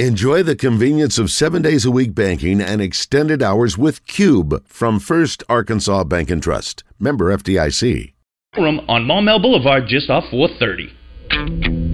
Enjoy the convenience of seven days a week banking and extended hours with Cube from First Arkansas Bank and Trust. Member FDIC. Room On Maumelle Boulevard, just off 430.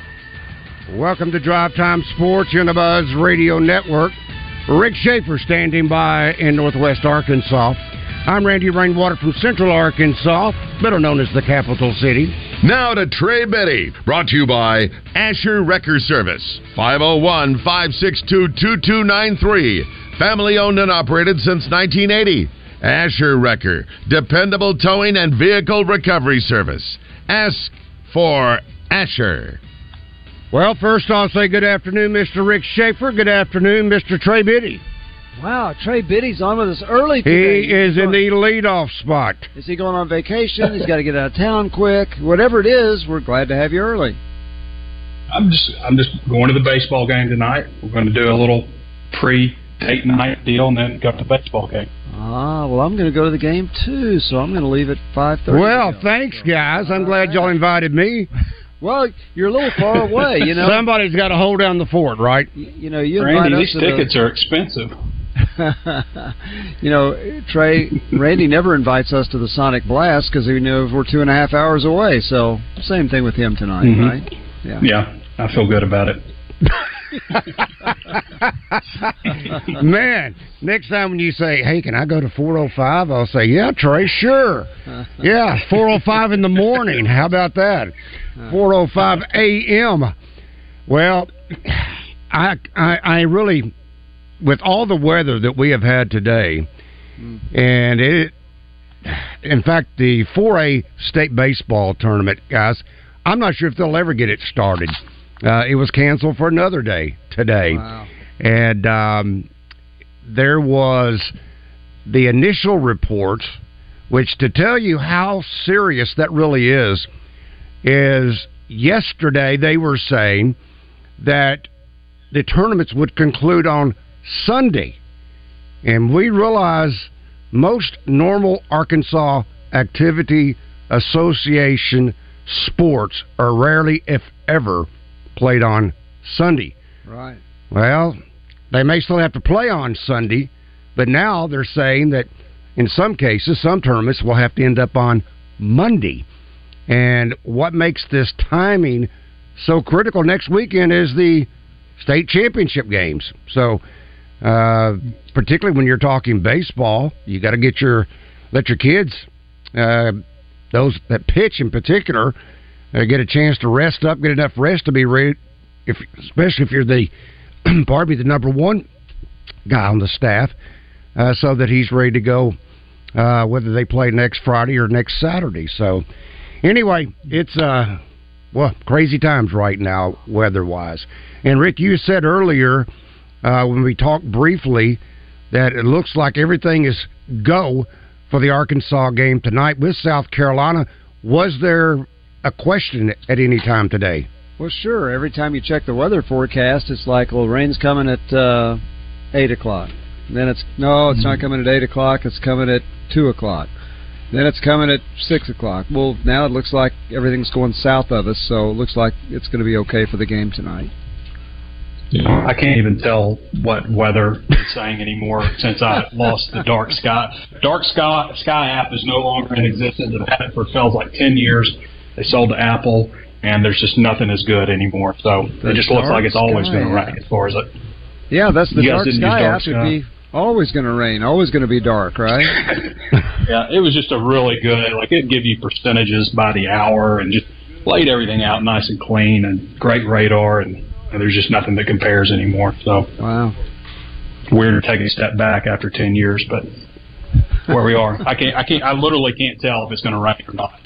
Welcome to Drive Time Sports in the Buzz Radio Network. Rick Schaefer standing by in Northwest Arkansas. I'm Randy Rainwater from Central Arkansas, better known as the capital city. Now to Trey Biddy, brought to you by Asher Wrecker Service, 501 562 2293. Family owned and operated since 1980. Asher Wrecker, dependable towing and vehicle recovery service. Ask for Asher. Well, first I'll say good afternoon, Mr. Rick Schaefer. Good afternoon, Mr. Trey Biddy. Wow, Trey Biddy's on with us early today. He is in the leadoff spot. Is he going on vacation? He's got to get out of town quick. Whatever it is, we're glad to have you early. I'm just I'm just going to the baseball game tonight. We're going to do a little pre date night deal and then go to the baseball game. Ah, well, I'm going to go to the game too, so I'm going to leave at five thirty. Well, thanks, guys. I'm glad y'all invited me. Well, you're a little far away, you know. Somebody's got to hold down the fort, right? You, you know, you Randy, these tickets the... are expensive. you know, Trey, Randy never invites us to the Sonic Blast because he knows we're two and a half hours away. So, same thing with him tonight, mm-hmm. right? Yeah. Yeah, I feel good about it. Man, next time when you say, "Hey, can I go to 405?" I'll say, "Yeah, Trey, sure." Yeah, 405 in the morning. How about that? 405 a.m. Well, I, I I really with all the weather that we have had today, and it in fact the 4A state baseball tournament, guys, I'm not sure if they'll ever get it started. Uh, it was canceled for another day today, wow. and um, there was the initial report, which to tell you how serious that really is, is yesterday they were saying that the tournaments would conclude on Sunday, and we realize most normal Arkansas activity association sports are rarely, if ever, played on Sunday. Right. Well, they may still have to play on Sunday, but now they're saying that in some cases, some tournaments will have to end up on Monday. And what makes this timing so critical next weekend is the state championship games. So, uh, particularly when you're talking baseball, you got to get your let your kids, uh, those that pitch in particular, uh, get a chance to rest up, get enough rest to be ready. If especially if you're the pardon me, the number one guy on the staff, uh, so that he's ready to go. Uh, whether they play next Friday or next Saturday. So, anyway, it's uh, well crazy times right now weather wise. And Rick, you said earlier uh, when we talked briefly that it looks like everything is go for the Arkansas game tonight with South Carolina. Was there a question at any time today? Well, sure. Every time you check the weather forecast, it's like, well, rain's coming at uh, eight o'clock. Then it's no, it's not coming at eight o'clock. It's coming at two o'clock. Then it's coming at six o'clock. Well, now it looks like everything's going south of us, so it looks like it's going to be okay for the game tonight. I can't even tell what weather is saying anymore since I lost the dark sky. Dark sky sky app is no longer in existence. I've had it for feels like ten years. They sold to Apple, and there's just nothing as good anymore. So the it just looks like it's always going to rain as far as it. Yeah, that's the dark sky dark. Sky. Be always going to rain, always going to be dark, right? yeah, it was just a really good. Like it'd give you percentages by the hour and just laid everything out nice and clean and great radar, and, and there's just nothing that compares anymore. So wow, weird to take a step back after ten years, but where we are, I can't, I can't, I literally can't tell if it's going to rain or not.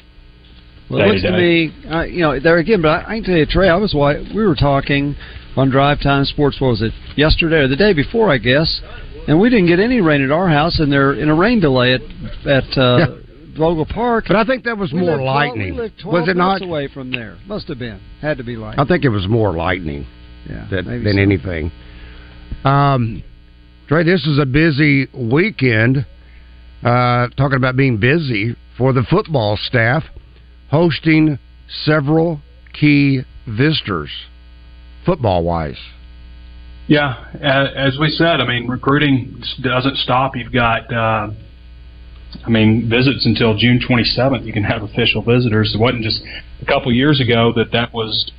Well, it looks to, me, uh, you know, there again, but I, I can tell you, Trey, I was why we were talking on Drive Time Sports. What was it yesterday or the day before? I guess, and we didn't get any rain at our house, and they're in a rain delay at at. Uh, yeah. Vogel Park, but I think that was we more lightning. 12, was it not away from there? Must have been. Had to be lightning. I think it was more lightning. Yeah, that, than so. anything. Um, Trey, this is a busy weekend. Uh, talking about being busy for the football staff, hosting several key visitors, football wise. Yeah, as we said, I mean, recruiting doesn't stop. You've got, uh, I mean, visits until June 27th. You can have official visitors. It wasn't just a couple years ago that that was,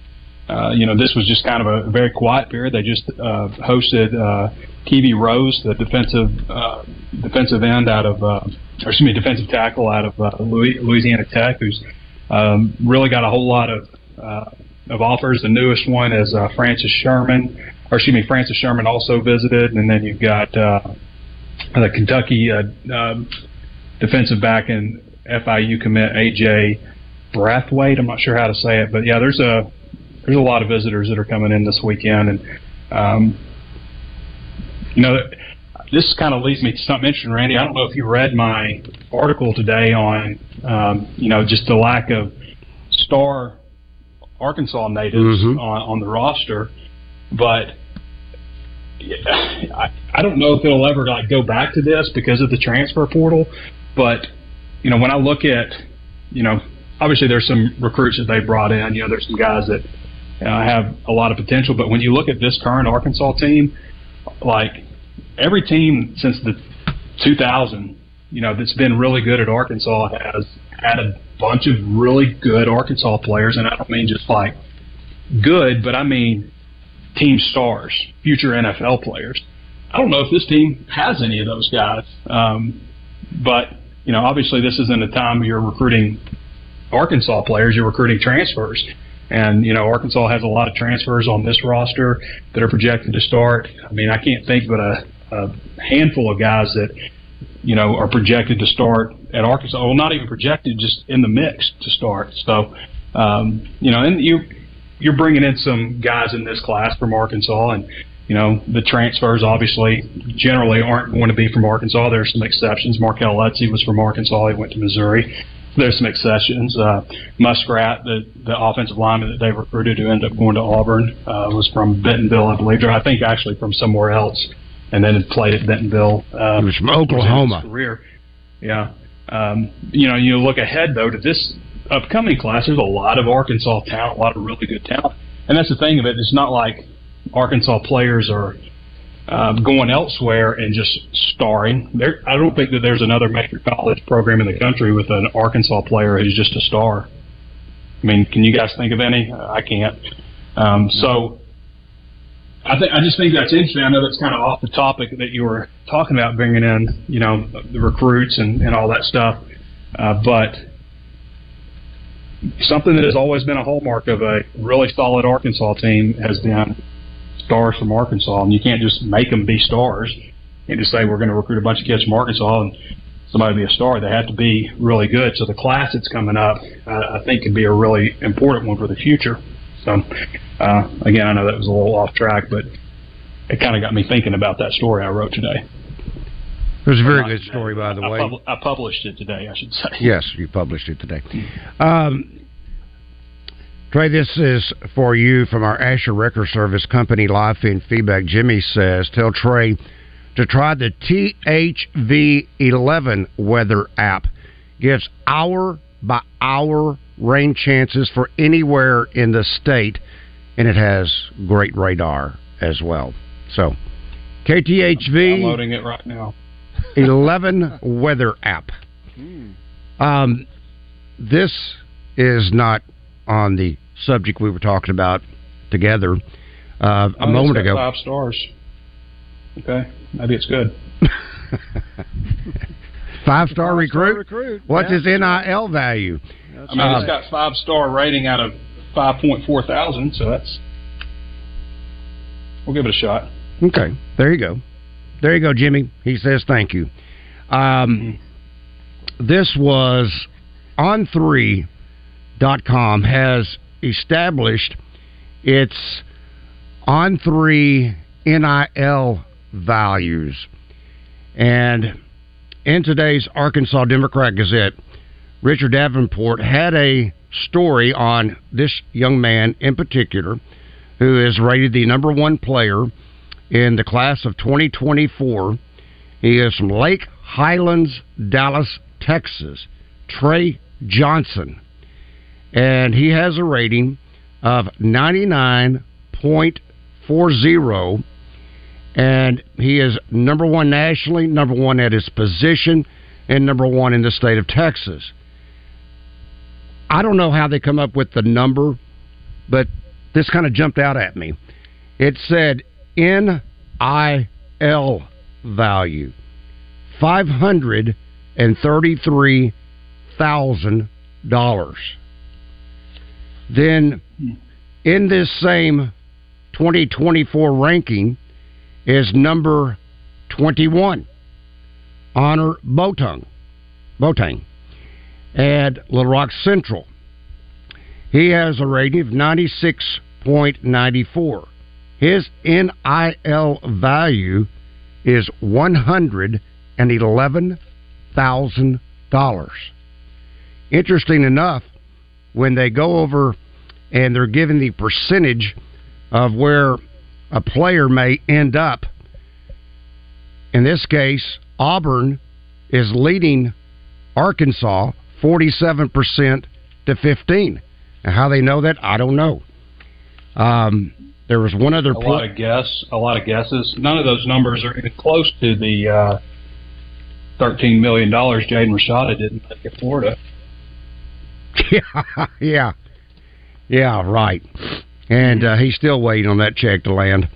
uh, you know, this was just kind of a very quiet period. They just uh, hosted uh, Kiwi Rose, the defensive uh, defensive end out of, uh, or excuse me, defensive tackle out of uh, Louisiana Tech, who's um, really got a whole lot of uh, of offers. The newest one is uh, Francis Sherman, or excuse me, Francis Sherman also visited, and then you've got uh, the Kentucky uh, um, defensive back and FIU commit AJ Brathwaite. I'm not sure how to say it, but yeah, there's a there's a lot of visitors that are coming in this weekend, and um, you know, this kind of leads me to something interesting, Randy. I don't know if you read my article today on, um, you know, just the lack of star Arkansas natives mm-hmm. on, on the roster, but I, I don't know if it'll ever like go back to this because of the transfer portal. But you know, when I look at, you know, obviously there's some recruits that they brought in. You know, there's some guys that uh, have a lot of potential. But when you look at this current Arkansas team, like every team since the 2000, you know, that's been really good at Arkansas has had a bunch of really good Arkansas players, and I don't mean just like good, but I mean team stars, future NFL players. I don't know if this team has any of those guys, um, but you know, obviously this isn't a time you're recruiting Arkansas players; you're recruiting transfers. And, you know, Arkansas has a lot of transfers on this roster that are projected to start. I mean, I can't think but a, a handful of guys that, you know, are projected to start at Arkansas. Well, not even projected, just in the mix to start. So, um, you know, and you, you're bringing in some guys in this class from Arkansas and, you know, the transfers obviously generally aren't going to be from Arkansas. There are some exceptions. Markell Utsey was from Arkansas. He went to Missouri there's some exceptions. Uh, Muskrat, the the offensive lineman that they recruited who ended up going to Auburn, uh, was from Bentonville, I believe, or I think actually from somewhere else, and then had played at Bentonville. Uh, he was from Oklahoma. career, yeah. Um, you know, you look ahead though to this upcoming class. There's a lot of Arkansas talent, a lot of really good talent, and that's the thing of it. It's not like Arkansas players are um, going elsewhere and just starring. There, I don't think that there's another major college program in the country with an Arkansas player who's just a star. I mean, can you guys think of any? I can't. Um, so I think I just think that's interesting. I know that's kind of off the topic that you were talking about bringing in, you know, the recruits and, and all that stuff, uh, but something that has always been a hallmark of a really solid Arkansas team has been stars from Arkansas, and you can't just make them be stars. and just say we're going to recruit a bunch of kids from Arkansas and somebody be a star. They have to be really good. So the class that's coming up, uh, I think, could be a really important one for the future. So uh, again, I know that was a little off track, but it kind of got me thinking about that story I wrote today. It was a very good story, by the I, way. I, I, published it today, I should say. Yes, you published it today. Um, Trey, this is for you from our Asher Record Service Company live feed feedback. Jimmy says, tell Trey to try the THV11 weather app. Gives hour by hour rain chances for anywhere in the state, and it has great radar as well. So, KTHV. I'm downloading it right now. 11 weather app. Hmm. Um, this is not on the subject we were talking about together uh, a oh, moment ago. Five stars. Okay, maybe it's good. five star recruit. recruit. What's yeah. his NIL value? I mean, it's got five star rating out of five point four thousand, so that's we'll give it a shot. Okay, there you go. There you go, Jimmy. He says thank you. Um, this was on three dot com has established its on three NIL values. And in today's Arkansas Democrat Gazette, Richard Davenport had a story on this young man in particular, who is rated the number one player in the class of 2024. He is from Lake Highlands, Dallas, Texas. Trey Johnson. And he has a rating of 99.40 and he is number one nationally, number one at his position, and number one in the state of Texas. I don't know how they come up with the number, but this kind of jumped out at me. It said NIL value five hundred and thirty-three thousand dollars. Then, in this same 2024 ranking, is number 21, Honor Boateng. Boateng. And Little Rock Central. He has a rating of 96.94. His NIL value is $111,000. Interesting enough, when they go over and they're given the percentage of where a player may end up. In this case, Auburn is leading Arkansas 47% to 15. And how they know that, I don't know. Um, there was one other. A pl- lot of guess, a lot of guesses. None of those numbers are even close to the uh, thirteen million dollars Jaden Rashada didn't make at Florida. Yeah, yeah, yeah, right and uh, he's still waiting on that check to land.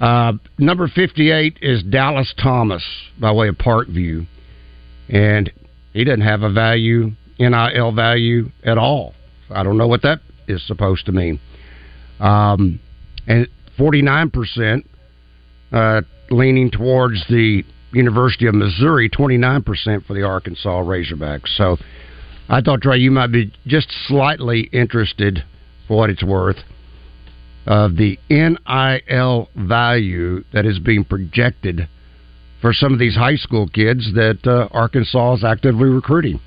Uh, number 58 is Dallas Thomas by way of Parkview, and he doesn't have a value, NIL value at all. I don't know what that is supposed to mean. Um, and 49% uh, leaning towards the University of Missouri, 29% for the Arkansas Razorbacks. So I thought, Trey, you might be just slightly interested for what it's worth of the NIL value that is being projected for some of these high school kids that uh, Arkansas is actively recruiting.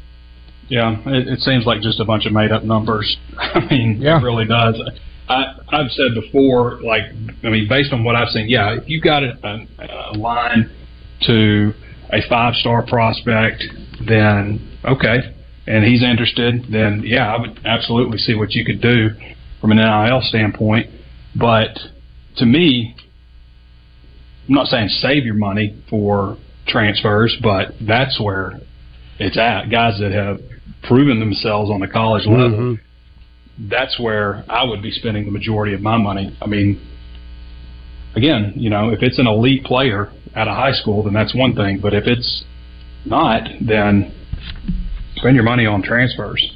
Yeah, it, it, seems like just a bunch of made up numbers. I mean, yeah. it really does. I, I've said before, like, I mean, based on what I've seen, yeah, if you've got a, a, a line to a five star prospect, then okay, and he's interested, then yeah, I would absolutely see what you could do from an NIL standpoint. But to me, I'm not saying save your money for transfers, but that's where it's at. Guys that have proven themselves on the college level, mm-hmm. that's where I would be spending the majority of my money. I mean, again, you know, if it's an elite player at a high school, then that's one thing. But if it's not, then spend your money on transfers.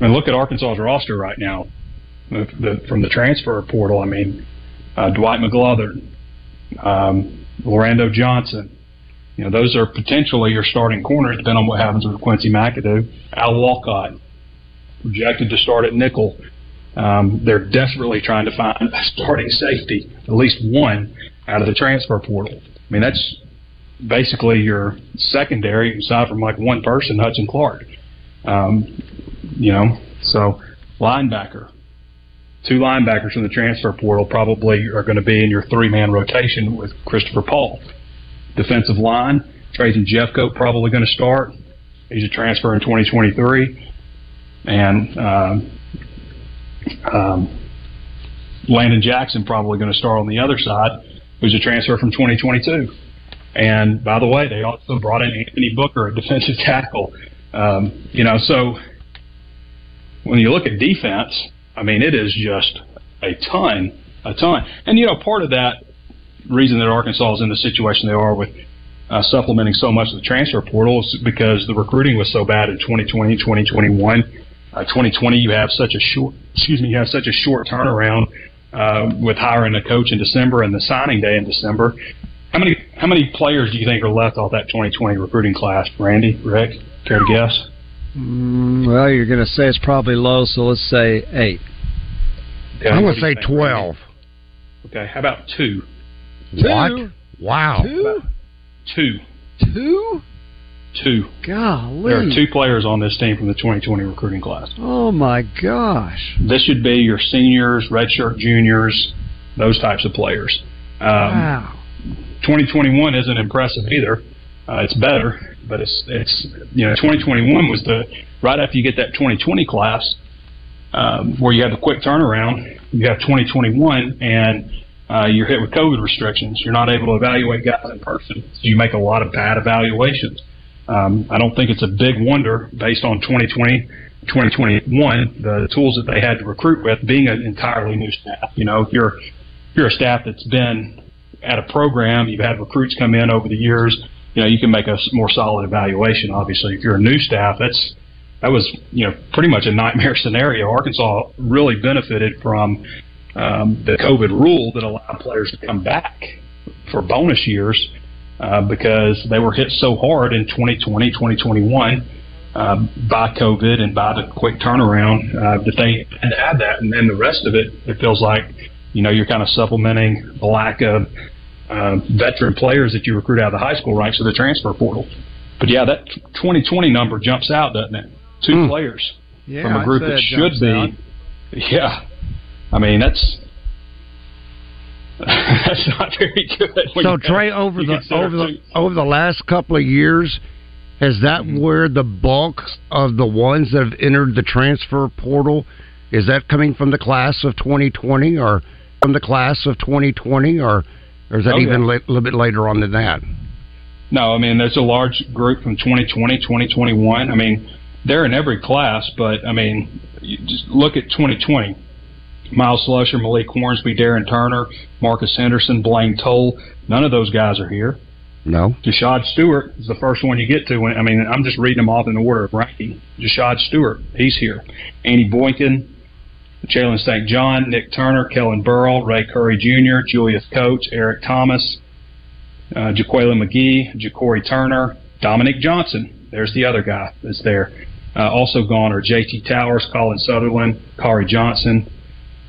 And look at Arkansas's roster right now the, from the transfer portal. I mean, uh, Dwight McGlothern, um, Lorando Johnson. You know, those are potentially your starting corners, depending on what happens with Quincy McAdoo. Al Walcott, projected to start at nickel. Um, they're desperately trying to find a starting safety, at least one, out of the transfer portal. I mean, that's basically your secondary, aside from like one person, Hudson Clark. Um, you know, so linebacker, two linebackers from the transfer portal probably are going to be in your three man rotation with Christopher Paul. Defensive line, Trajan Jeffcoat probably going to start. He's a transfer in 2023. And um, um, Landon Jackson probably going to start on the other side, who's a transfer from 2022. And by the way, they also brought in Anthony Booker, a defensive tackle. Um, you know, so when you look at defense, I mean, it is just a ton, a ton. And, you know, part of that reason that Arkansas is in the situation they are with uh, supplementing so much of the transfer portal is because the recruiting was so bad in 2020, 2021. Uh, 2020, you have such a short, excuse me, you have such a short turnaround uh, with hiring a coach in December and the signing day in December. How many how many players do you think are left off that 2020 recruiting class, Randy, Rick? Care to guess? Mm, well, you're going to say it's probably low, so let's say eight. Okay, I'm going to say think, 12. Okay, how about two? What? Wow. Two? Two. Two? Two. Golly. There are two players on this team from the 2020 recruiting class. Oh my gosh. This should be your seniors, redshirt juniors, those types of players. Um, wow. 2021 isn't impressive either. Uh, it's better, but it's it's you know 2021 was the right after you get that 2020 class um, where you have the quick turnaround. You have 2021 and uh, you're hit with COVID restrictions. You're not able to evaluate guys in person, so you make a lot of bad evaluations. Um, I don't think it's a big wonder based on 2020, 2021, the tools that they had to recruit with, being an entirely new staff. You know, if you're if you're a staff that's been at a program, you've had recruits come in over the years. You know, you can make a more solid evaluation. Obviously, if you're a new staff, that's that was you know pretty much a nightmare scenario. Arkansas really benefited from um, the COVID rule that allowed players to come back for bonus years uh, because they were hit so hard in 2020, 2021 uh, by COVID and by the quick turnaround uh, that they had that. And then the rest of it, it feels like, you know, you're kind of supplementing the lack of uh, veteran players that you recruit out of the high school ranks of the transfer portal. But yeah, that 2020 number jumps out, doesn't it? Two Hmm. players Yeah, from a I'd group say that should be. out. Yeah, I mean that's that's not very good. So you- Trey, over the over the two- over the last couple of years, has that Mm-hmm. where the bulk of the ones that have entered the transfer portal is that coming from the class of 2020 or from the class of 2020 or or is that Oh, even a little bit later on than that? No, I mean there's a large group from 2020, 2021. I mean they're in every class, but I mean you just look at 2020. Myles Slusher, Malik Hornsby, Darren Turner, Marcus Henderson, Blaine Toll. None of those guys are here. No. Jashaud Stewart is the first one you get to. When, I mean, I'm just reading them off in order of ranking. Jashaud Stewart, he's here. Andy Boykin, Jalen St. John, Nick Turner, Kellen Burrell, Ray Curry Jr., Julius Coates, Eric Thomas, uh, Jaquela McGee, Ja'Cory Turner, Dominic Johnson. There's the other guy that's there. Uh, also gone are J.T. Towers, Colin Sutherland, Kari Johnson,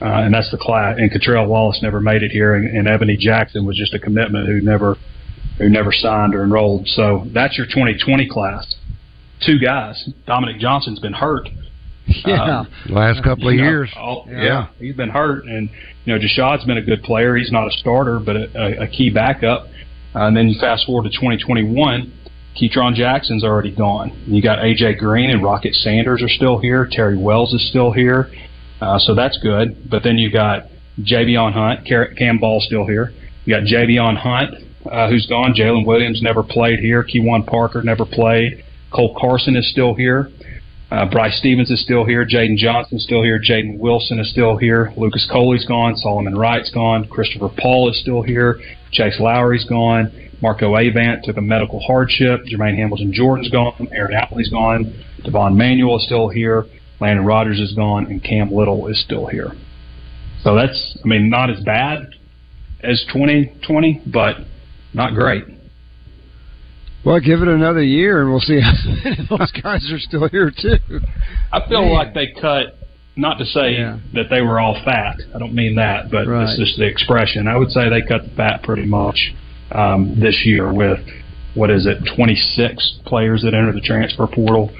uh, and that's the class. And Cottrell Wallace never made it here, and, and Ebony Jackson was just a commitment who never who never signed or enrolled. So that's your 2020 class. Two guys. Dominic Johnson's been hurt. Yeah. Um, Last couple of you know, years. all- Yeah. yeah. he's been hurt, and you know Jashaud's been a good player. He's not a starter, but a, a, a key backup. Uh, and then you fast forward to 2021. Ketron Jackson's already gone. You got AJ Green and Rocket Sanders are still here. Terry Wells is still here, uh, so that's good. But then you got Javion Hunt, Cam Ball's still here. You got Javion Hunt, uh, who's gone. Jalen Williams never played here. Keywan Parker never played. Cole Carson is still here. Uh, Bryce Stevens is still here. Jaden Johnson is still here. Jaden Wilson is still here. Lucas Coley's gone. Solomon Wright's gone. Christopher Paul is still here. Chase Lowry's gone. Marco Avant took a medical hardship. Jermaine Hamilton Jordan's gone. Aaron Appley's gone. Devon Manuel is still here. Landon Rogers is gone. And Cam Little is still here. So that's, I mean, not as bad as 2020, but not great. Well, give it another year, and we'll see how those guys are still here too. I feel Man. like they cut. Not to say Yeah. that they were all fat. I don't mean that, but Right. it's just the expression. I would say they cut the fat pretty much um, this year with what is it, 26 players that enter the transfer portal.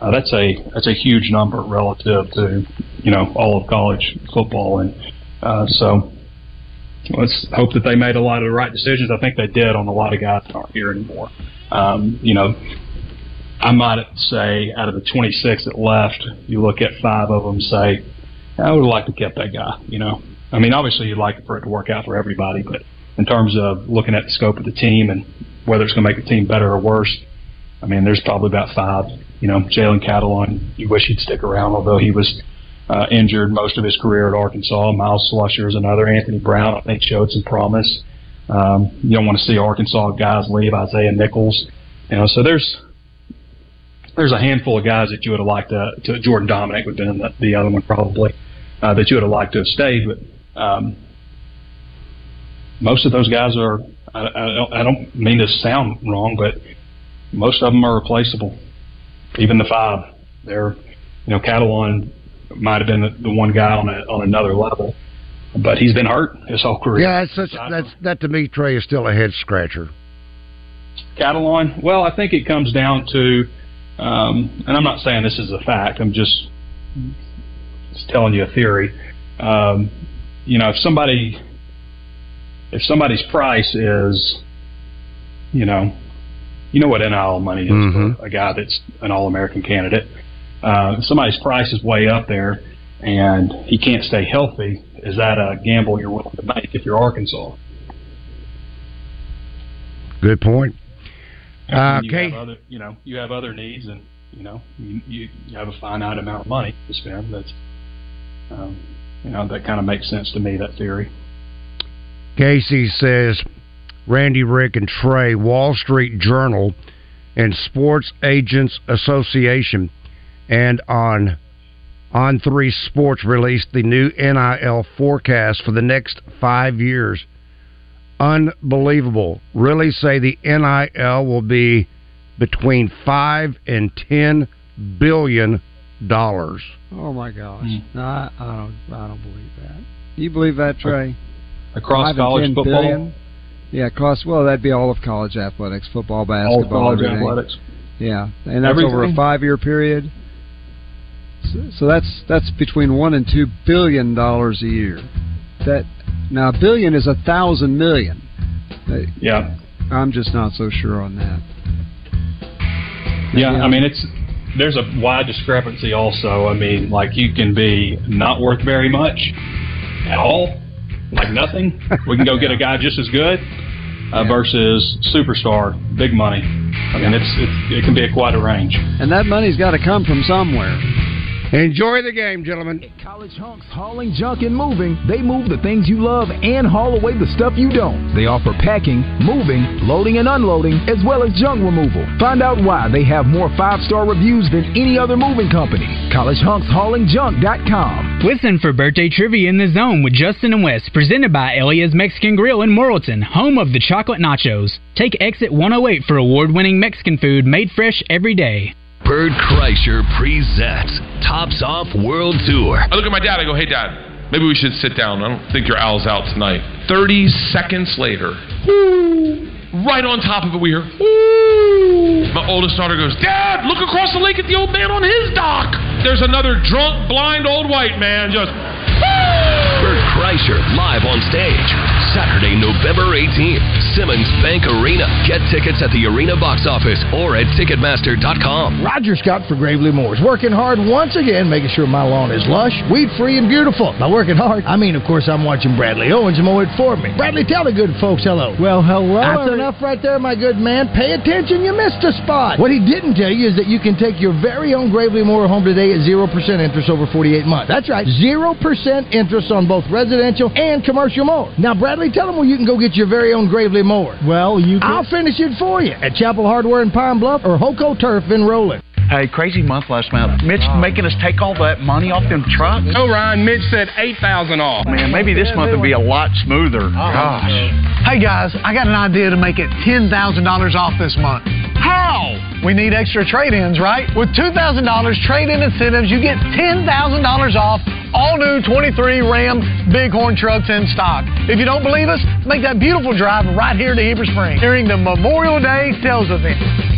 Uh, that's a that's a huge number relative to you know all of college football, and uh, so let's hope that they made a lot of the right decisions. I think they did on a lot of guys that aren't here anymore. Um, you know, I might say out of the 26 that left, you look at five of them say, I would like to keep that guy. You know, I mean, obviously you'd like for it to work out for everybody, but in terms of looking at the scope of the team and whether it's going to make the team better or worse, I mean, there's probably about five. You know, Jalen Catalon, you wish he'd stick around, although he was uh, injured most of his career at Arkansas. Myles Slusher is another. Anthony Brown, I think, showed some promise. Um, you don't want to see Arkansas guys leave Isaiah Nichols. You know, so there's there's a handful of guys that you would have liked to, to Jordan Domineck would have been the, the other one probably uh, that you would have liked to have stayed, but um, most of those guys are. I, I, don't, I don't mean to sound wrong, but most of them are replaceable. Even the five, they're you know Catalon might have been the, the one guy on a, on another level, but he's been hurt his whole career. Yeah, that's such, that's that to me, Trey, is still a head scratcher. Catalon, well, I think it comes down to, um, and I'm not saying this is a fact. I'm just, just telling you a theory. Um, you know, if somebody, if somebody's price is, you know, you know what NIL money is Mhm. for a guy that's an All-American candidate. Uh, somebody's price is way up there, and he can't stay healthy. Is that a gamble you're willing to make if you're Arkansas? Good point. Uh, you okay. have other, you know, you have other needs, and you know, you, you, you have a finite amount of money to spend. That's, um, you know, that kind of makes sense to me. That theory. Casey says, Randy, Rick, and Trey, Wall Street Journal, and Sports Agents Association, and on on three Sports released the new NIL forecast for the next five years. Unbelievable. Really say the NIL will be between five and ten billion dollars. Oh my gosh! Hmm. No, I, I don't. I don't believe that. You believe that, Trey? Across Five and college 10 football, billion? Yeah, across. Well, that'd be all of college athletics, football, all basketball, of college everything. athletics. Yeah, and that's over a five-year period. So, that's that's between one and two billion dollars a year. That now a billion is a thousand million. Uh, Yeah, I'm just not so sure on that. yeah. Yeah. I mean, it's there's a wide discrepancy. Also, I mean, like you can be not worth very much at all, like nothing. We can go get a guy just as good. Uh, versus superstar, big money. I mean, it's, it's it can be a quite a range. And that money's got to come from somewhere. Enjoy the game, gentlemen. College Hunks Hauling Junk and Moving. They move the things you love and haul away the stuff you don't. They offer packing, moving, loading and unloading, as well as junk removal. Find out why they have more five star reviews than any other moving company. CollegeHunksHaulingJunk.com. Listen for birthday trivia in the zone with Justin and Wes, presented by Elia's Mexican Grill in Morrilton, home of the chocolate nachos. Take exit 108 for award-winning Mexican food made fresh every day. Bert Kreischer presents Tops Off World Tour. I look at my dad. I go, "Hey, Dad, maybe we should sit down. I don't think your owl's out tonight." Thirty seconds later, whoo, right on top of it, we hear. Whoo. My oldest daughter goes, "Dad, look across the lake at the old man on his dock." There's another drunk, blind old white man just. Bert Kreischer live on stage. Saturday, November 18th, Simmons Bank Arena. Get tickets at the arena box office or at Ticketmaster.com. Roger Scott for Gravely Mowers, working hard once again, making sure my lawn is lush, weed free, and beautiful. By working hard, I mean, of course, I'm watching Bradley Owens mow it for me. Bradley, tell the good folks hello. Well, hello. Enough right there, my good man. Pay attention, you missed a spot. What he didn't tell you is that you can take your very own Gravely Mower home today at 0% interest over 48 months. That's right, 0% interest on both residential and commercial mowers. Now, Bradley, tell them where you can go get your very own Gravely Mower. Well, you can. I'll finish it for you at Chapel Hardware in Pine Bluff or Hoco Turf in Roland. Hey, crazy month last month. Mitch making us take all that money off them trucks. Oh, Ryan, Mitch said eight thousand off. Man, maybe this month will be a lot smoother. Oh, Gosh. Hey guys, I got an idea to make it $10,000 off this month. How? We need extra trade ins, right? With $2,000 trade in incentives, you get $10,000 off all new 23 Ram Bighorn trucks in stock. If you don't believe us, make that beautiful drive right here to Heber Springs during the Memorial Day sales event.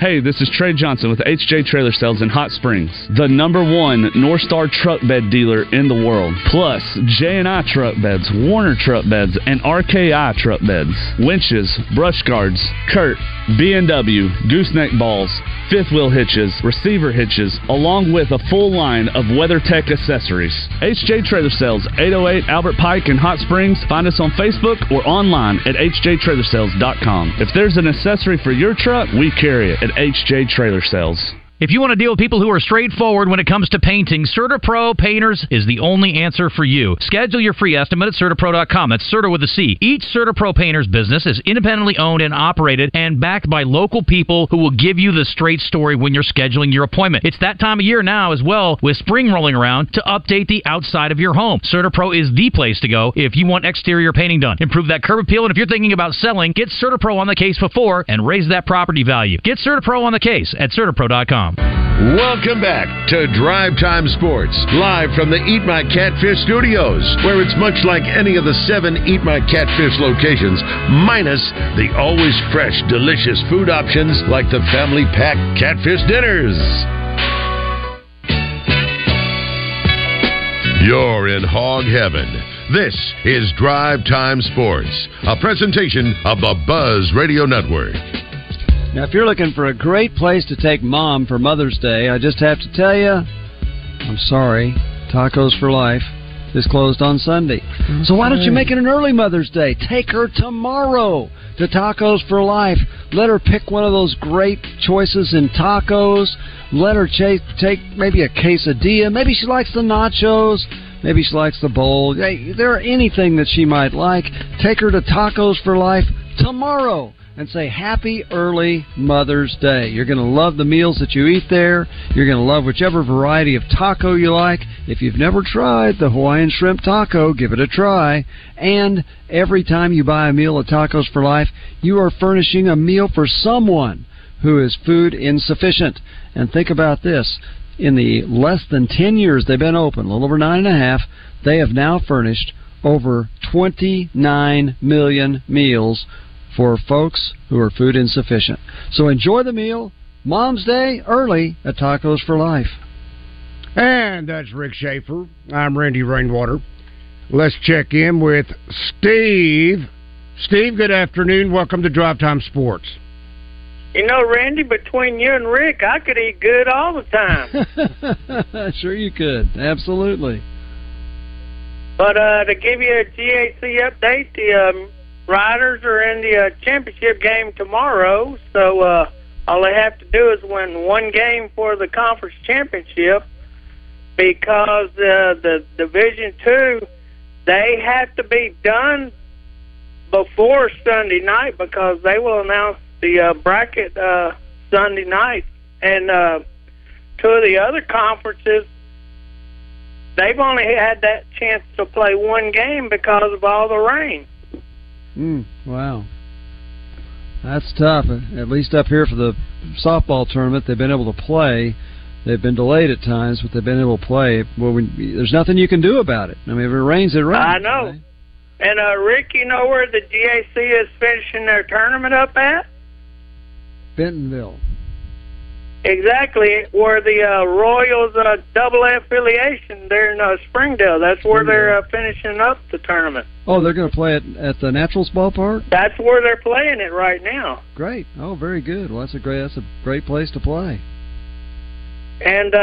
Hey, this is Trey Johnson with HJ Trailer Sales in Hot Springs, the number one North Star truck bed dealer in the world. Plus, J&I truck beds, Warner truck beds, and RKI truck beds, winches, brush guards, CURT, B&W, gooseneck balls, fifth wheel hitches, receiver hitches, along with a full line of WeatherTech accessories. HJ Trailer Sales, 808 Albert Pike in Hot Springs. Find us on Facebook or online at hjtrailersales.com. If there's an accessory for your truck, we carry it at HJ Trailer Sales. If you want to deal with people who are straightforward when it comes to painting, CertaPro Painters is the only answer for you. Schedule your free estimate at CertaPro.com. That's Certa with a C. Each CertaPro Painters business is independently owned and operated and backed by local people who will give you the straight story when you're scheduling your appointment. It's that time of year now as well, with spring rolling around, to update the outside of your home. CertaPro is the place to go if you want exterior painting done. Improve that curb appeal, and if you're thinking about selling, get CertaPro on the case before and raise that property value. Get CertaPro on the case at CertaPro.com. Welcome back to Drive Time Sports, live from the Eat My Catfish studios, where it's much like any of the seven Eat My Catfish locations, minus the always fresh, delicious food options like the family pack catfish dinners. You're in hog heaven. This is Drive Time Sports, a presentation of the Buzz Radio Network. Now, if you're looking for a great place to take mom for Mother's Day, I just have to tell you, I'm sorry, Tacos for Life is closed on Sunday. So why don't you make it an early Mother's Day? Take her tomorrow to Tacos for Life. Let her pick one of those great choices in tacos. Let her ch- take maybe a quesadilla. Maybe she likes the nachos. Maybe she likes the bowl. Hey, there anything that she might like. Take her to Tacos for Life tomorrow and say happy early Mother's Day. You're going to love the meals that you eat there. You're going to love whichever variety of taco you like. If you've never tried the Hawaiian shrimp taco, give it a try. And every time you buy a meal at Tacos for Life, you are furnishing a meal for someone who is food insufficient. And think about this. In the less than 10 years they've been open, a little over nine and a half, they have now furnished over 29 million meals for folks who are food insufficient. So enjoy the meal, Mom's Day, early at Tacos for Life. And that's Rick Schaefer. I'm Randy Rainwater. Let's check in with Steve. Steve, good afternoon. Welcome to Drive Time Sports. You know, Randy, between you and Rick, I could eat good all the time. sure you could. Absolutely. But uh, to give you a GAC update, the um, Riders are in the uh, championship game tomorrow, so uh, all they have to do is win one game for the conference championship because uh, the Division Two they have to be done before Sunday night because they will announce the uh, bracket uh, Sunday night, and uh, two of the other conferences they've only had that chance to play one game because of all the rain. Mm, wow. That's tough. At least up here for the softball tournament, they've been able to play. They've been delayed at times, but they've been able to play. Well, we, there's nothing you can do about it. I mean, if it rains, it rains. I know. Right? And uh, Rick, you know where the GAC is finishing their tournament up at? Bentonville. Exactly, where the uh, Royals uh, double affiliation, they're in uh, Springdale. That's where they're uh, finishing up the tournament. Oh, they're going to play it at the Naturals ballpark. That's where they're playing it right now. Great. Oh, very good. Well, that's a great that's a great place to play. And uh,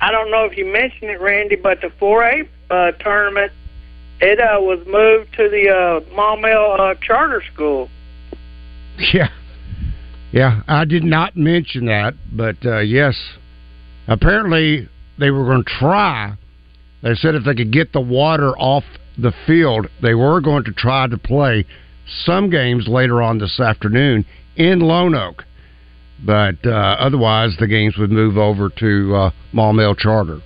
I don't know if you mentioned it, Randy, but the 4A uh, tournament it uh, was moved to the uh, Maumelle uh, Charter School. Yeah. Yeah, I did not mention that, but uh, yes, apparently they were going to try. They said if they could get the water off the field, they were going to try to play some games later on this afternoon in Lone Oak, but uh, otherwise the games would move over to uh, Maumelle Charter.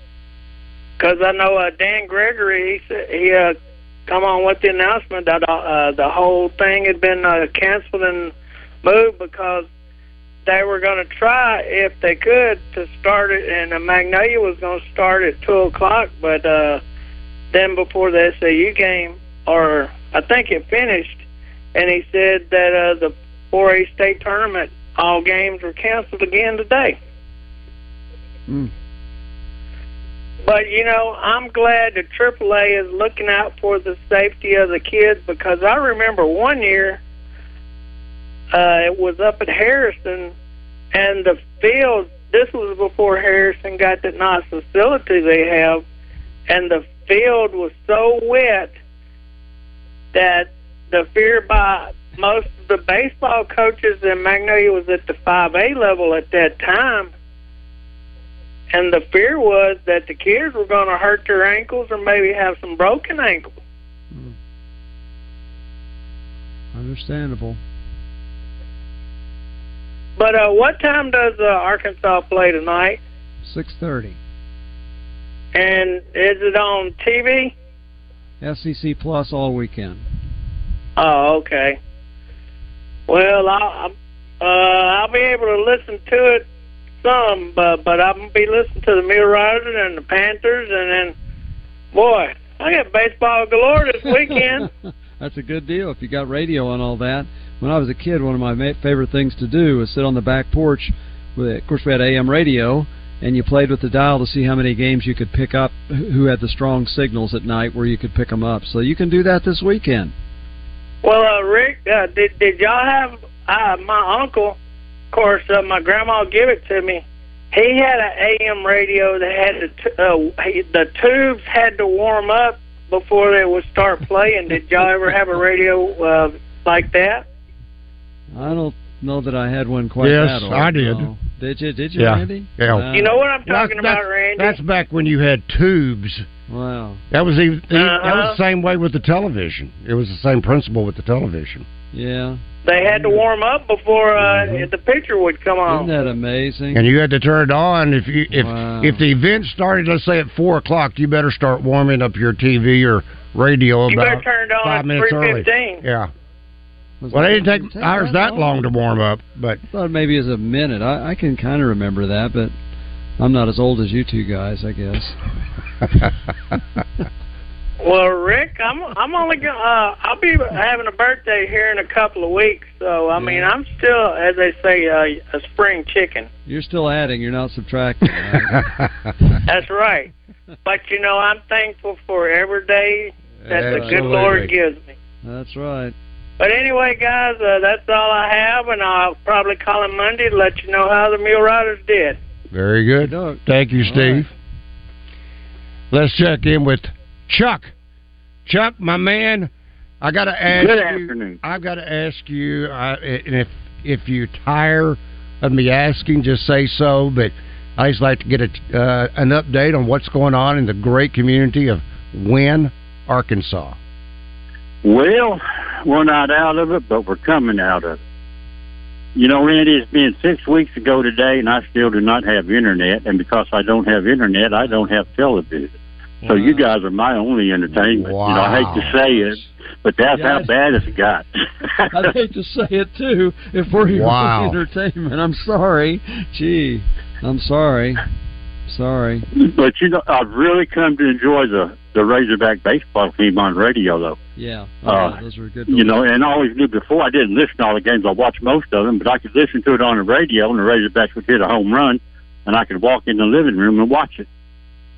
Because I know uh, Dan Gregory, he he uh, come on with the announcement that uh, the whole thing had been uh, canceled and moved because they were going to try, if they could, to start it, and uh, Magnolia was going to start at 2 o'clock, but uh, then before the SAU game, or I think it finished, and he said that uh, the 4A state tournament, all games were canceled again today. Mm. But you know, I'm glad that AAA is looking out for the safety of the kids because I remember one year uh, it was up at Harrison, and the field. This was before Harrison got that nice facility they have, and the field was so wet that the fear by most of the baseball coaches in Magnolia was at the 5A level at that time and the fear was that the kids were going to hurt their ankles or maybe have some broken ankles. Understandable. But uh, what time does uh, Arkansas play tonight? Six thirty. And is it on TV? SEC Plus all weekend. Oh, okay. Well, I'll uh, I'll be able to listen to it some, but but I'm gonna be listening to the Mule Riders and the Panthers, and then, boy, I got baseball galore this weekend. That's a good deal if you got radio and all that. When I was a kid, one of my favorite things to do was sit on the back porch. With, of course, we had AM radio, and you played with the dial to see how many games you could pick up. Who had the strong signals at night where you could pick them up. So you can do that this weekend. Well, uh, Rick, uh, did did y'all have uh, my uncle? Of course, uh, my grandma gave it to me. He had an AM radio that had the uh, he, the tubes had to warm up before they would start playing. Did y'all ever have a radio uh, like that? I don't know that I had one quite Yes, that old. I did. no. Did you? Did you, Yeah. Randy? Yeah. Uh, You know what I'm talking That's- about, Randy? That's back when you had tubes. Wow. That was even that Uh-huh. was the same way with the television. It was the same principle with the television. Yeah. They had to warm up before uh, the picture would come on. Isn't that amazing? And you had to turn it on if you if Wow. if the event started, let's say at four o'clock, you better start warming up your TV or radio You about better turn it on five at minutes early. 3:15. Yeah. Was Well, that- it didn't did take ours that long to warm up, but I thought maybe it was a minute. I, I can kind of remember that, but I'm not as old as you two guys, I guess. Well, Rick, I'm I'm only gonna uh, I'll be having a birthday here in a couple of weeks, so I mean I'm still, as they say, uh, a spring chicken. You're still adding, you're not subtracting. right? That's right. But you know, I'm thankful for every day that the good Lord gives me. That's right. But anyway, guys, uh, that's all I have, and I'll probably call him Monday to let you know how the Mule Riders did. very good. Thank you, All Steve. Let's check in with Chuck. Chuck, my man, I got to ask Good you. afternoon. I've got to ask you, uh, and if if you tire of me asking, just say so. But I just like to get a, uh, an update on what's going on in the great community of Wynne, Arkansas. Well, we're not out of it, but we're coming out of it. You know, Randy, it's been six weeks ago today, and I still do not have internet. And because I don't have internet, I don't have television. So you guys are my only entertainment. You know, I hate to say it, but that's Yeah. how bad it's got. I'd hate to say it too. If we're your Wow. only entertainment, I'm sorry. Gee, I'm sorry. Sorry. but you know, I've really come to enjoy the the Razorback baseball team on radio, though. Yeah. Oh, Uh, yeah, those were good. You know, and I always knew before I didn't listen to all the games. I watched most of them, but I could listen to it on the radio, and the Razorbacks would hit a home run, and I could walk in the living room and watch it.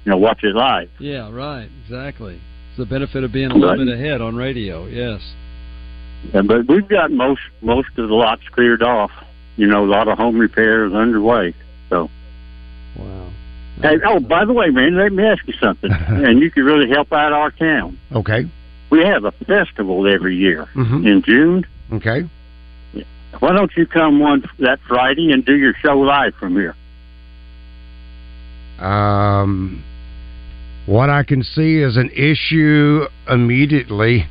You know, watch it live. Yeah, right. Exactly. It's the benefit of being a little bit ahead on radio. Yes. And, but we've got most most of the lots cleared off. You know, a lot of home repairs underway. So. Wow. Hey, oh, by the way, man, let me ask you something, and you could really help out our town. Okay. We have a festival every year Mhm. in June. Okay. Why don't you come one that Friday and do your show live from here? Um, what I can see is an issue immediately.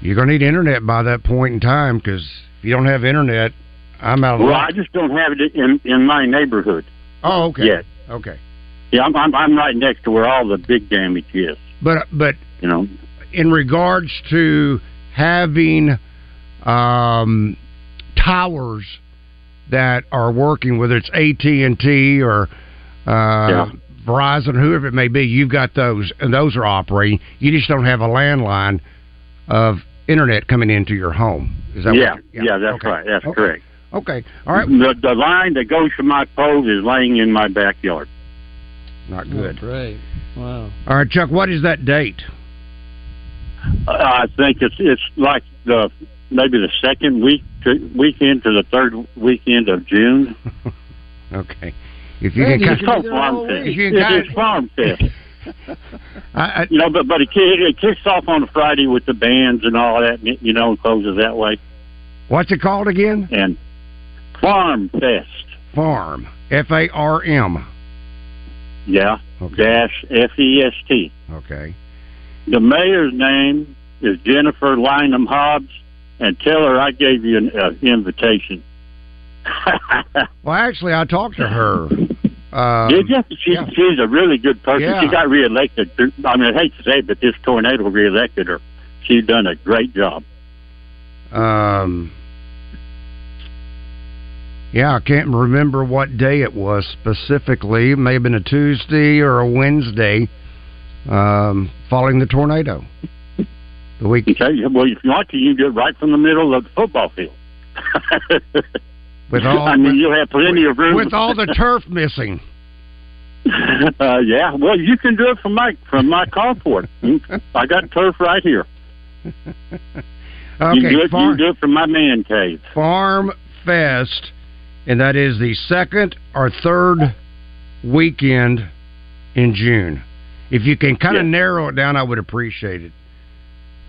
You're going to need internet by that point in time because if you don't have internet, I'm out of Well. I just don't have it in in my neighborhood Oh, okay. yet. Okay. Yeah, I'm, I'm I'm right next to where all the big damage is. But but You know, in regards to having um, towers that are working, whether it's AT and T or uh, Verizon, whoever it may be. You've got those, and those are operating. You just don't have a landline of internet coming into your home. Is that yeah, what yeah, that's right. That's Okay. correct. Okay, all right. The, the line that goes from my pole is laying in my backyard. Not good. great. Wow. All right, Chuck. What is that date? Uh, I think it's it's like the maybe the second week to, weekend to the third weekend of June. Okay. If you Randy, can, it's called Farm Fest. If you It can kind is Farm Fest. I, I, You know, but but it, it kicks off on a Friday with the bands and all that. You know, and closes that way. what's it called again? And Farm Fest. Farm. F A R M. Yeah. Dash F E S T. Okay. The mayor's name is Jennifer Lynham Hobbs, and tell her I gave you an uh, invitation. Well, actually, I talked to her. Um, Did you? She, She's a really good person. Yeah. She got reelected. I mean, I hate to say it, but this tornado reelected her. She's done a great job. Um, yeah, I can't remember what day it was specifically. It may have been a Tuesday or a Wednesday um, following the tornado. The week. Okay. Well, if you want to, you can do it right from the middle of the football field. With all, I mean, you'll have plenty of room with all the turf missing. uh, yeah. Well, you can do it from my from my carport. I got turf right here. you Okay, can do it, you farm, can do it from my man cave. Farm Fest, and that is the second or third weekend in June. If you can kind of narrow it down, I would appreciate it.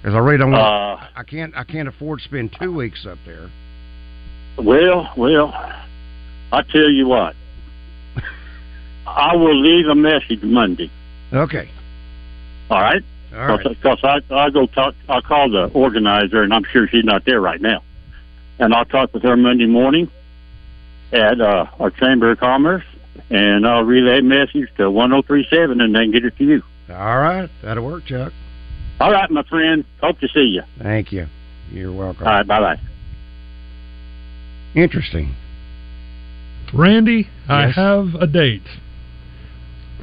Because I really don't want. Uh, I can't. I can't afford to spend two weeks up there. Well, well, I tell you what. I will leave a message Monday. Okay. All right. All right. Because I I go talk. I'll call the organizer, and I'm sure she's not there right now. And I'll talk with her Monday morning at uh, our Chamber of Commerce, and I'll relay a message to 1037, and then get it to you. All right. That'll work, Chuck. All right, my friend. Hope to see you. Thank you. You're welcome. All right. Bye bye. Interesting. Randy, I have a date.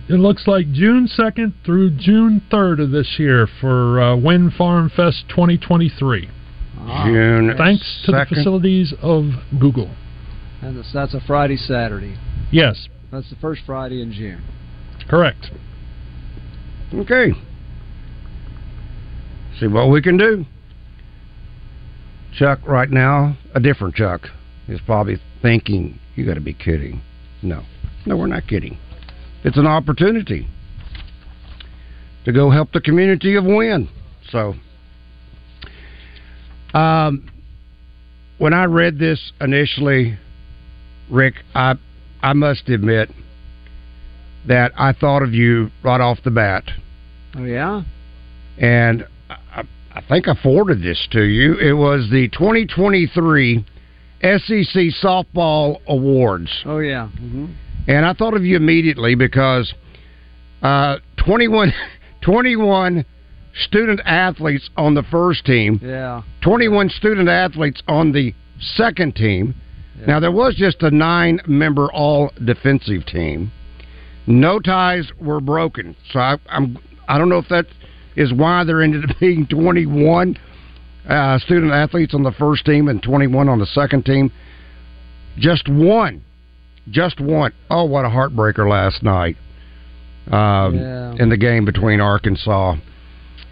It looks like June 2nd through June 3rd of this year for uh, Wynne Farm Fest 2023. June Thanks to the facilities of Google. And that's, that's a Friday, Saturday. Yes, That's the first Friday in June. correct. Okay. See what we can do. Chuck, right now, a different Chuck, is probably thinking, you got to be kidding. No. No, we're not kidding. It's an opportunity to go help the community of Wynne. So, um, when I read this initially, Rick, I I must admit that I thought of you right off the bat, Oh yeah. and I, I think I forwarded this to you. It was the 2023 SEC Softball Awards. Oh yeah. hmm And I thought of you immediately because uh, 21, 21 student athletes on the first team, Yeah. 21 student athletes on the second team. Now, there was just a nine member all defensive team. No ties were broken. So I, I'm, I don't know if that is why there ended up being 21 uh, student athletes on the first team and 21 on the second team. Just one just one. Oh, what a heartbreaker last night um, Yeah. in the game between Arkansas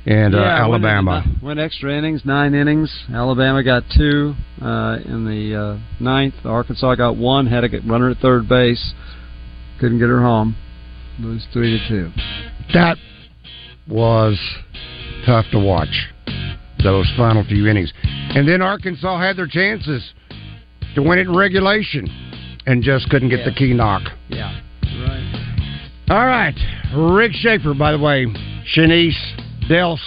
and uh, Yeah, Alabama. Went, went extra innings, nine innings. Alabama got two uh, in the uh, ninth. Arkansas got one. Had a runner at third base. Couldn't get her home. Lose three to two. That was tough to watch. Those final few innings, and then Arkansas had their chances to win it in regulation, and just couldn't get the key knock. Yeah. Right. All right, Rick Schaefer. By the way, Chenise Delce,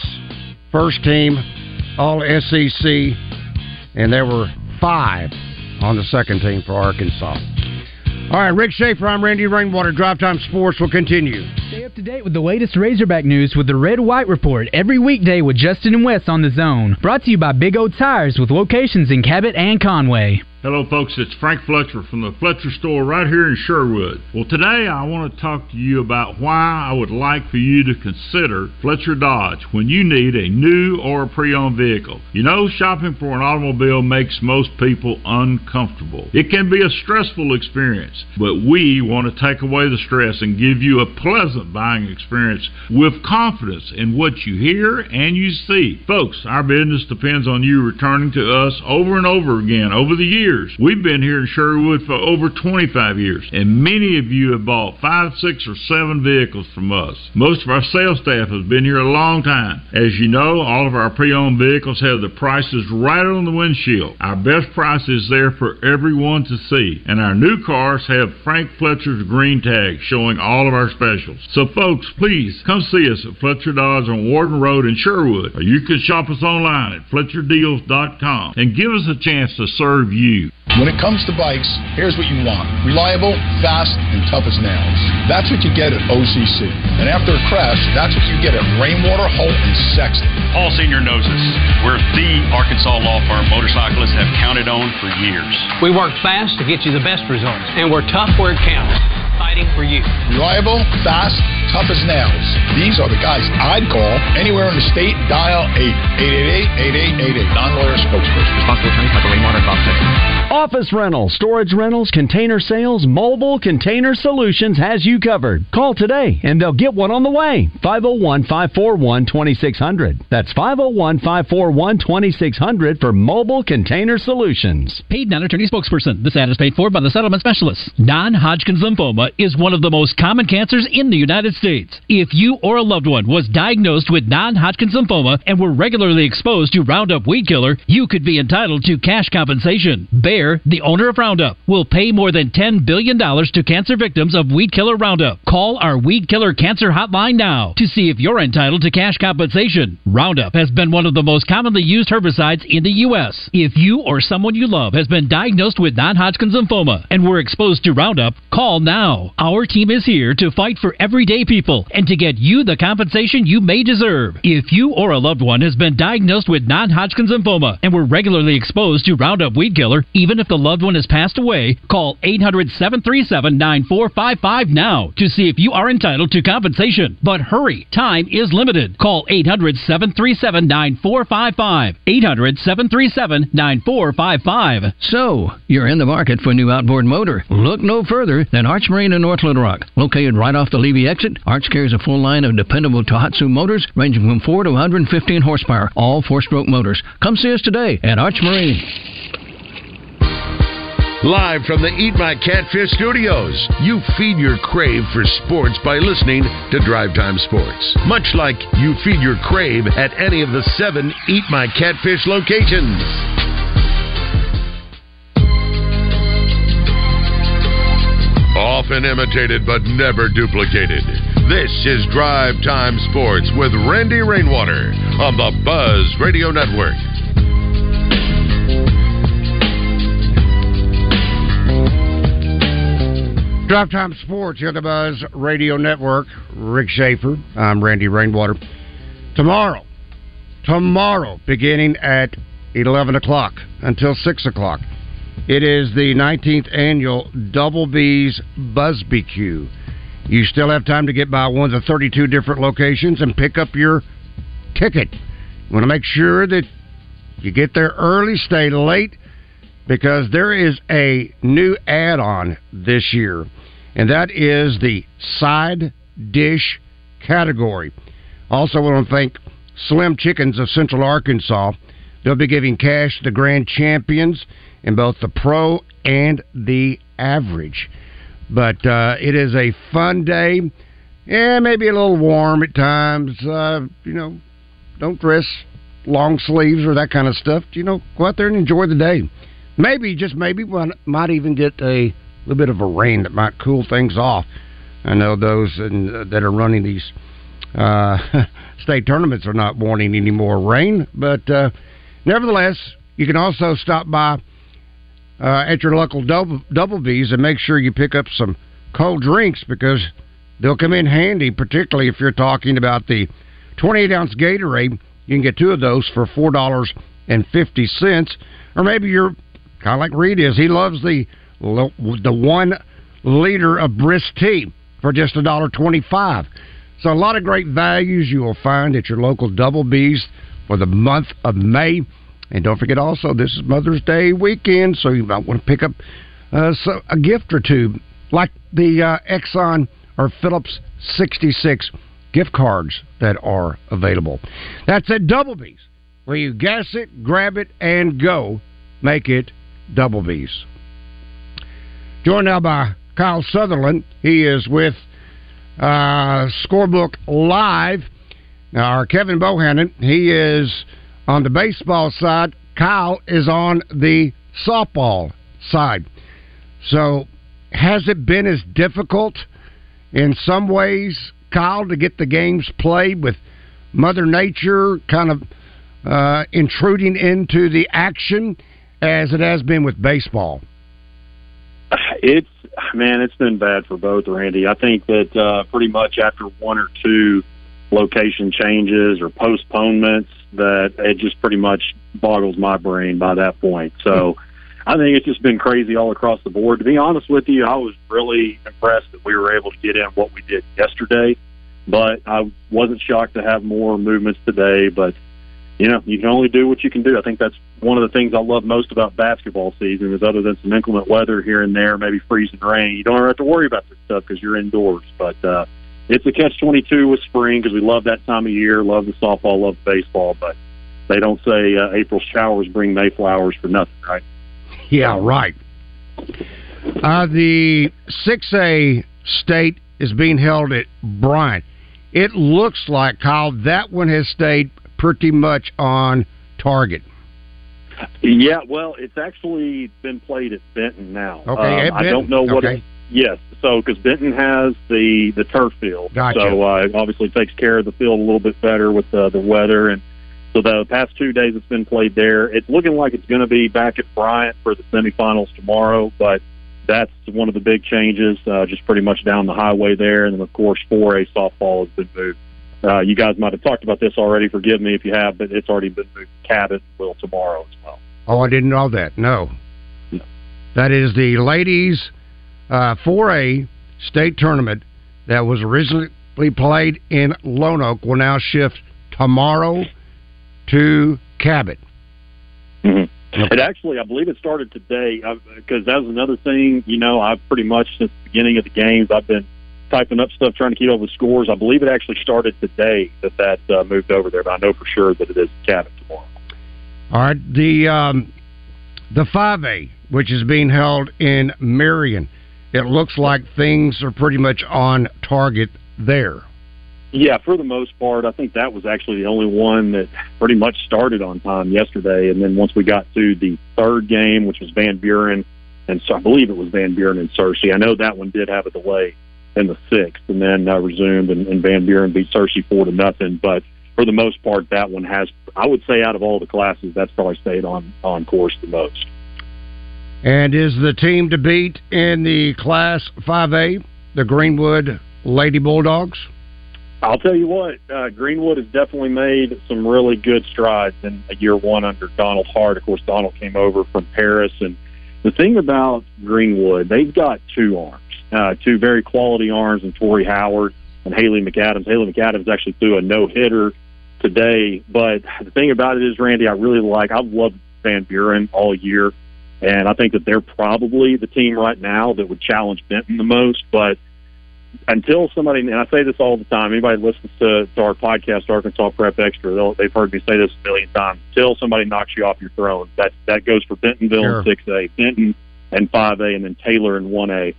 first team, all SEC, and there were five on the second team for Arkansas. All right, Rick Schaefer. I'm Randy Rainwater. Drive Time Sports will continue. Stay up to date with the latest Razorback news with the Red White Report every weekday with Justin and Wes on the Zone. Brought to you by Big O Tires with locations in Cabot and Conway. Hello, folks. It's Frank Fletcher from the Fletcher store right here in Sherwood. Well, today I want to talk to you about why I would like for you to consider Fletcher Dodge when you need a new or a pre owned vehicle. You know, shopping for an automobile makes most people uncomfortable. It can be a stressful experience, but we want to take away the stress and give you a pleasant buying experience with confidence in what you hear and you see. Folks, our business depends on you returning to us over and over again over the years years. We've been here in Sherwood for over 25 years, and many of you have bought five, six, or seven vehicles from us. Most of our sales staff has been here a long time. As you know, all of our pre-owned vehicles have the prices right on the windshield. Our best price is there for everyone to see, and our new cars have Frank Fletcher's green tag showing all of our specials. So, folks, please come see us at Fletcher Dodge on Warden Road in Sherwood, or you can shop us online at FletcherDeals.com and give us a chance to serve you. When it comes to bikes, here's what you want reliable, fast, and tough as nails. That's what you get at OCC. And after a crash, that's what you get at Rainwater, Holt, and Sexton. Paul Senior knows us. We're the Arkansas law firm motorcyclists have counted on for years. We work fast to get you the best results, and we're tough where it counts. Fighting for you. Reliable, fast, tough as nails. These are the guys I'd call anywhere in the state. Dial 888 8888. Non-lawyer spokesperson. Responsible attorney Michael Rainwater, Bob Sexton. Office rentals, storage rentals, container sales, mobile container solutions has you covered. Call today and they'll get one on the way. 501 541 2600. That's 501 541 2600 for mobile container solutions. Paid non attorney spokesperson. This ad is paid for by the settlement specialist. Non Hodgkin's lymphoma is one of the most common cancers in the United States. If you or a loved one was diagnosed with non Hodgkin's lymphoma and were regularly exposed to Roundup weed killer, you could be entitled to cash compensation. Bayer, the owner of Roundup, will pay more than $10 billion to cancer victims of weed killer Roundup. Call our weed killer cancer hotline now to see if you're entitled to cash compensation. Roundup has been one of the most commonly used herbicides in the U.S. If you or someone you love has been diagnosed with non Hodgkin's lymphoma and were exposed to Roundup, call now. Our team is here to fight for everyday people and to get you the compensation you may deserve. If you or a loved one has been diagnosed with non Hodgkin's lymphoma and were regularly exposed to Roundup weed killer, even if the loved one has passed away, call 800 737 9455 now to see if you are entitled to compensation. But hurry, time is limited. Call 800 737 9455. 800 737 9455. So, you're in the market for a new outboard motor. Look no further than Arch Marine in North Little Rock. Located right off the Levy exit, Arch carries a full line of dependable Tohatsu motors ranging from 4 to 115 horsepower, all four stroke motors. Come see us today at Arch Marine. Live from the Eat My Catfish studios, you feed your crave for sports by listening to Drive Time Sports. Much like you feed your crave at any of the seven Eat My Catfish locations. Often imitated but never duplicated. This is Drive Time Sports with Randy Rainwater on the Buzz Radio Network. Drive Time Sports here on the Buzz Radio Network. Rick Schaefer. I'm Randy Rainwater. Tomorrow, tomorrow, beginning at 11 o'clock until 6 o'clock, it is the 19th annual Double B's BuzzBQ. You still have time to get by one of the 32 different locations and pick up your ticket. You want to make sure that you get there early, stay late, because there is a new add on this year, and that is the side dish category. Also, want to thank Slim Chickens of Central Arkansas. They'll be giving cash to the grand champions in both the pro and the average. But uh, it is a fun day. Yeah, maybe a little warm at times. Uh, you know, don't dress long sleeves or that kind of stuff. You know, go out there and enjoy the day. Maybe, just maybe, we might even get a little bit of a rain that might cool things off. I know those in, uh, that are running these uh, state tournaments are not wanting any more rain, but uh, nevertheless, you can also stop by uh, at your local double, double B's and make sure you pick up some cold drinks because they'll come in handy, particularly if you're talking about the 28 ounce Gatorade. You can get two of those for four dollars and fifty cents, or maybe you're kind of like Reed is. He loves the the one liter of brisk tea for just a dollar twenty-five. So a lot of great values you will find at your local Double B's for the month of May. And don't forget also, this is Mother's Day weekend, so you might want to pick up uh, so, a gift or two, like the uh, Exxon or Phillips 66 gift cards that are available. That's at Double B's, where you gas it, grab it, and go. Make it Double B's. Joined now by Kyle Sutherland. He is with uh, Scorebook Live. Our Kevin Bohannon, he is on the baseball side. Kyle is on the softball side. So, has it been as difficult in some ways, Kyle, to get the games played with Mother Nature kind of uh, intruding into the action as it has been with baseball? It's man, it's been bad for both, Randy. I think that uh, pretty much after one or two location changes or postponements, that it just pretty much boggles my brain by that point. So. I think it's just been crazy all across the board. To be honest with you, I was really impressed that we were able to get in what we did yesterday, but I wasn't shocked to have more movements today. But you know, you can only do what you can do. I think that's one of the things I love most about basketball season is other than some inclement weather here and there, maybe freezing rain, you don't have to worry about this stuff because you're indoors. But uh, it's a catch twenty two with spring because we love that time of year, love the softball, love the baseball, but they don't say uh, April showers bring May flowers for nothing, right? Yeah, right. Uh, the 6A state is being held at Bryant. It looks like, Kyle, that one has stayed pretty much on target. Yeah, well, it's actually been played at Benton now. Okay, um, I don't know what. Okay. It, yes, so because Benton has the the turf field, Gotcha. so uh, it obviously takes care of the field a little bit better with uh, the weather, and so the past two days it's been played there. It's looking like it's going to be back at Bryant for the semifinals tomorrow, but that's one of the big changes, uh, just pretty much down the highway there, and then of course 4A softball has been moved. Uh, you guys might have talked about this already. Forgive me if you have, but it's already been moved Cabot will tomorrow as well. Oh, I didn't know that. No. That is the ladies uh, 4A state tournament that was originally played in Lone Oak will now shift tomorrow to Cabot. Mm-hmm. It actually, I believe it started today because that was another thing. You know, I've pretty much since the beginning of the games, I've been typing up stuff trying to keep up with scores. I believe it actually started today that that uh, moved over there, but I know for sure that it is Cabot tomorrow. All right, the um, the 5A, which is being held in Marion, it looks like things are pretty much on target there. Yeah, for the most part, I think that was actually the only one that pretty much started on time yesterday. And then once we got to the third game, which was Van Buren, and so I believe it was Van Buren and Searcy. I know that one did have a delay in the sixth, and then uh, resumed, and, and Van Buren beat Searcy four to nothing. But for the most part, that one has, I would say, out of all the classes, that's probably stayed on on course the most. And is the team to beat in the Class 5A the Greenwood Lady Bulldogs? I'll tell you what, uh, Greenwood has definitely made some really good strides in year one under Donald Hart. Of course, Donald came over from Paris, and the thing about Greenwood, they've got two arms, uh, two very quality arms, and Tori Howard and Haley McAdams. Haley McAdams actually threw a no hitter today, but the thing about it is, Randy, I really like. I've loved Van Buren all year, and I think that they're probably the team right now that would challenge Benton the most, but until somebody, and I say this all the time, anybody listens to, to our podcast, Arkansas Prep Extra, they'll, they've heard me say this a million times. Until somebody knocks you off your throne, that that goes for Bentonville Sure. in six A, Benton and five A, and then Taylor in one A.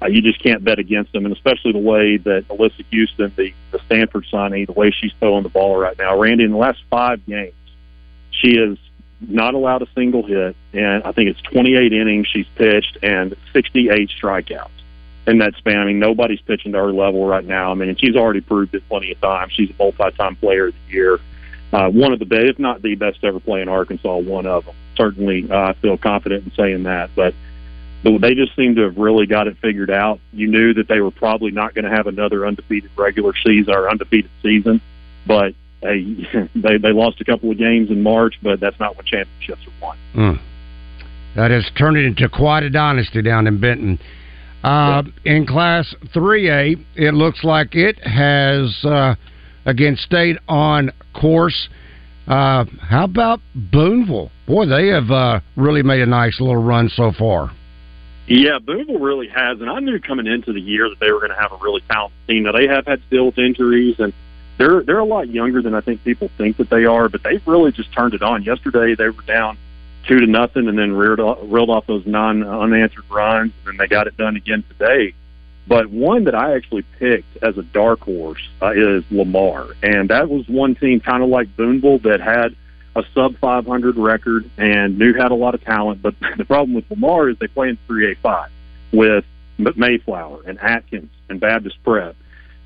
Uh, you just can't bet against them, and especially the way that Alyssa Houston, the the Stanford signee, the way she's throwing the ball right now. Randy, in the last five games, she has not allowed a single hit, and I think it's 28 innings she's pitched and 68 strikeouts in that span. I mean, nobody's pitching to her level right now. I mean, she's already proved it plenty of times. She's a multi-time player of the year. Uh, one of the best, if not the best ever play in Arkansas, one of them. Certainly, uh, I feel confident in saying that. But but they just seem to have really got it figured out. You knew that they were probably not going to have another undefeated regular season or undefeated season, but they, they they lost a couple of games in March, but that's not when championships are won. Mm. that has turned it into quite a dynasty down in Benton. Uh, in Class 3A, it looks like it has, uh, again, stayed on course. Uh, how about Booneville? Boy, they have uh, really made a nice little run so far. Yeah, Booneville really has, and I knew coming into the year that they were going to have a really talented team. Now they have had still injuries, and they're they're a lot younger than I think people think that they are. But they've really just turned it on. Yesterday they were down two to nothing, and then reared off, reeled off those non unanswered runs, and then they got it done again today. But one that I actually picked as a dark horse uh, is Lamar, and that was one team kind of like Booneville that had a sub 500 record and knew had a lot of talent. But the problem with Lamar is they play in 3A5 with Mayflower and Atkins and Baptist Prep.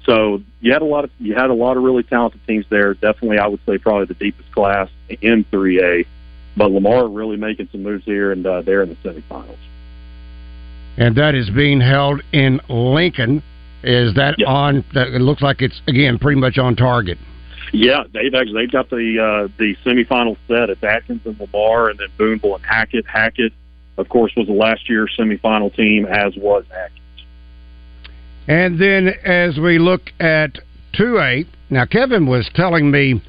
So you had a lot of you had a lot of really talented teams there. Definitely, I would say probably the deepest class in 3A. But Lamar really making some moves here, and uh, they're in the semifinals. And that is being held in Lincoln. Is that yep. on? That it looks like it's again pretty much on target. Yeah, they've actually they've got the uh, the semifinal set. It's Atkins and Lamar, and then Booneville and Hackett. Hackett, of course, was the last year semifinal team, as was Atkins. And then as we look at two eight, now Kevin was telling me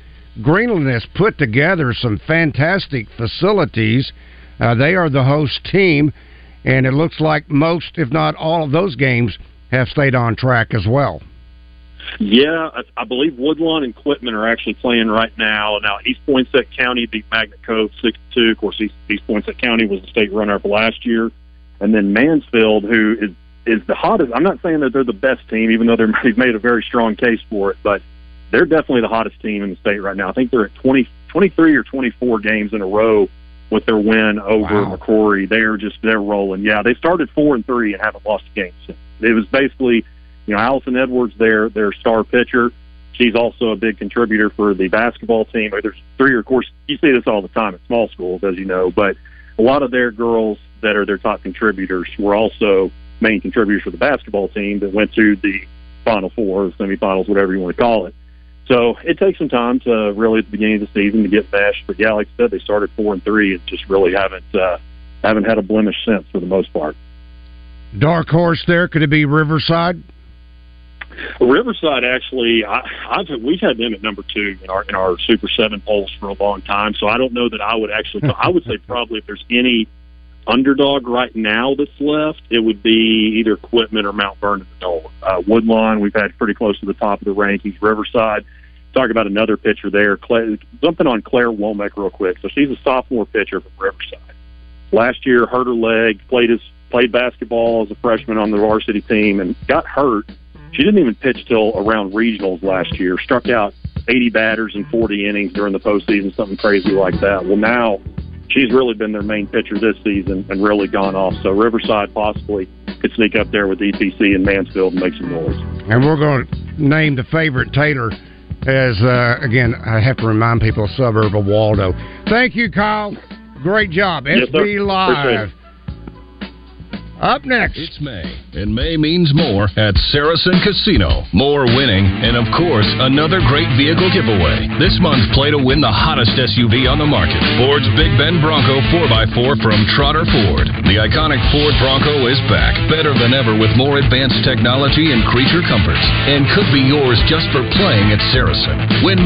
Greenland has put together some fantastic facilities. Uh, they are the host team, and it looks like most, if not all, of those games have stayed on track as well. Yeah, I, I believe Woodlawn and Quitman are actually playing right now. Now, East Poinsett County beat Magnet Cove 6 2. Of course, East, East Poinsett County was the state runner up last year. And then Mansfield, who is is the hottest. I'm not saying that they're the best team, even though they've made a very strong case for it, but they're definitely the hottest team in the state right now. I think they're at 20, 23 or 24 games in a row with their win over wow. McCrory. They're just they're rolling. Yeah, they started four and three and haven't lost a game since. It was basically you know, Allison Edwards, their their star pitcher, she's also a big contributor for the basketball team. There's three, of course, you see this all the time at small schools, as you know, but a lot of their girls that are their top contributors were also main contributors for the basketball team that went to the Final Four, the semifinals, whatever you want to call it. So it takes some time to really at the beginning of the season to get meshed. But yeah, like I said, they started four and three and just really haven't uh, haven't had a blemish since for the most part. Dark horse there could it be Riverside? Riverside actually, I, I've we've had them at number two in our in our Super Seven polls for a long time. So I don't know that I would actually. I would say probably if there's any underdog right now that's left, it would be either Quitman or Mount Vernon. Uh, Woodlawn, we've had pretty close to the top of the rankings. Riverside, talk about another pitcher there. Claire, something on Claire Womack real quick. So she's a sophomore pitcher from Riverside. Last year, hurt her leg, played his played basketball as a freshman on the varsity team, and got hurt she didn't even pitch till around regionals last year. Struck out 80 batters in 40 innings during the postseason, something crazy like that. Well, now she's really been their main pitcher this season and really gone off. So Riverside possibly could sneak up there with EPC and Mansfield and make some noise. And we're going to name the favorite Taylor as uh, again. I have to remind people, a suburb of Waldo. Thank you, Kyle. Great job. Yes, SB Live. Up next. It's May, and May means more at Saracen Casino. More winning, and of course, another great vehicle giveaway. This month, play to win the hottest SUV on the market Ford's Big Bend Bronco 4x4 from Trotter Ford. The iconic Ford Bronco is back, better than ever with more advanced technology and creature comforts, and could be yours just for playing at Saracen. Win